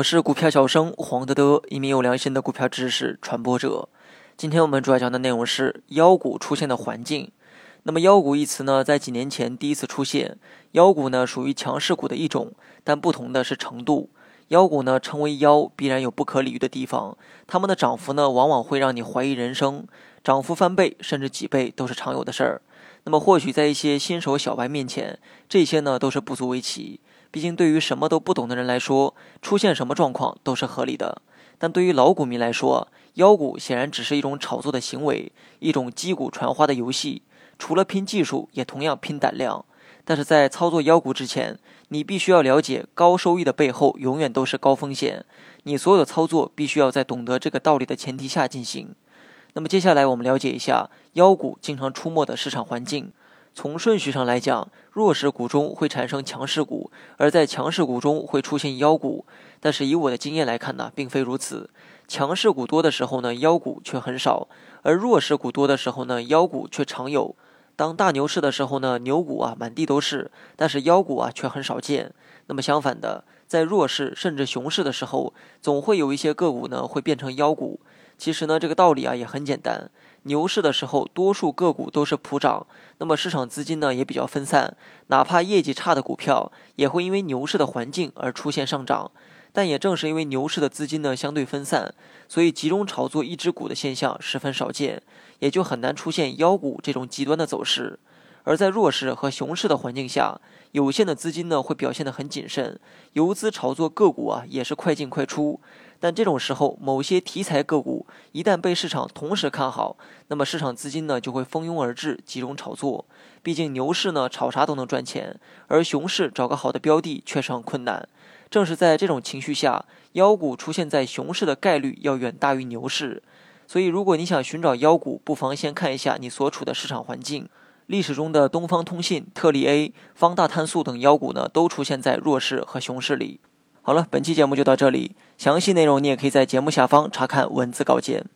我是股票小生黄德德，一名有良心的股票知识传播者。今天我们主要讲的内容是妖股出现的环境。那么妖股一词呢，在几年前第一次出现。妖股呢，属于强势股的一种，但不同的是程度。妖股呢，称为妖，必然有不可理喻的地方。它们的涨幅呢，往往会让你怀疑人生，涨幅翻倍甚至几倍都是常有的事儿。那么或许在一些新手小白面前，这些呢都是不足为奇。毕竟对于什么都不懂的人来说，出现什么状况都是合理的。但对于老股民来说，妖股显然只是一种炒作的行为，一种击鼓传花的游戏。除了拼技术，也同样拼胆量。但是在操作妖股之前，你必须要了解，高收益的背后永远都是高风险。你所有的操作必须要在懂得这个道理的前提下进行。那么接下来我们了解一下妖股经常出没的市场环境。从顺序上来讲，弱势股中会产生强势股，而在强势股中会出现妖股。但是以我的经验来看呢，并非如此。强势股多的时候呢，妖股却很少；而弱势股多的时候呢，妖股却常有。当大牛市的时候呢，牛股啊满地都是，但是妖股啊却很少见。那么相反的，在弱势甚至熊市的时候，总会有一些个股呢会变成妖股。其实呢，这个道理啊也很简单。牛市的时候，多数个股都是普涨，那么市场资金呢也比较分散，哪怕业绩差的股票，也会因为牛市的环境而出现上涨。但也正是因为牛市的资金呢相对分散，所以集中炒作一只股的现象十分少见，也就很难出现妖股这种极端的走势。而在弱势和熊市的环境下，有限的资金呢会表现得很谨慎，游资炒作个股啊也是快进快出。但这种时候，某些题材个股一旦被市场同时看好，那么市场资金呢就会蜂拥而至，集中炒作。毕竟牛市呢炒啥都能赚钱，而熊市找个好的标的确实很困难。正是在这种情绪下，妖股出现在熊市的概率要远大于牛市。所以，如果你想寻找妖股，不妨先看一下你所处的市场环境。历史中的东方通信、特力 A、方大碳素等妖股呢，都出现在弱势和熊市里。好了，本期节目就到这里，详细内容你也可以在节目下方查看文字稿件。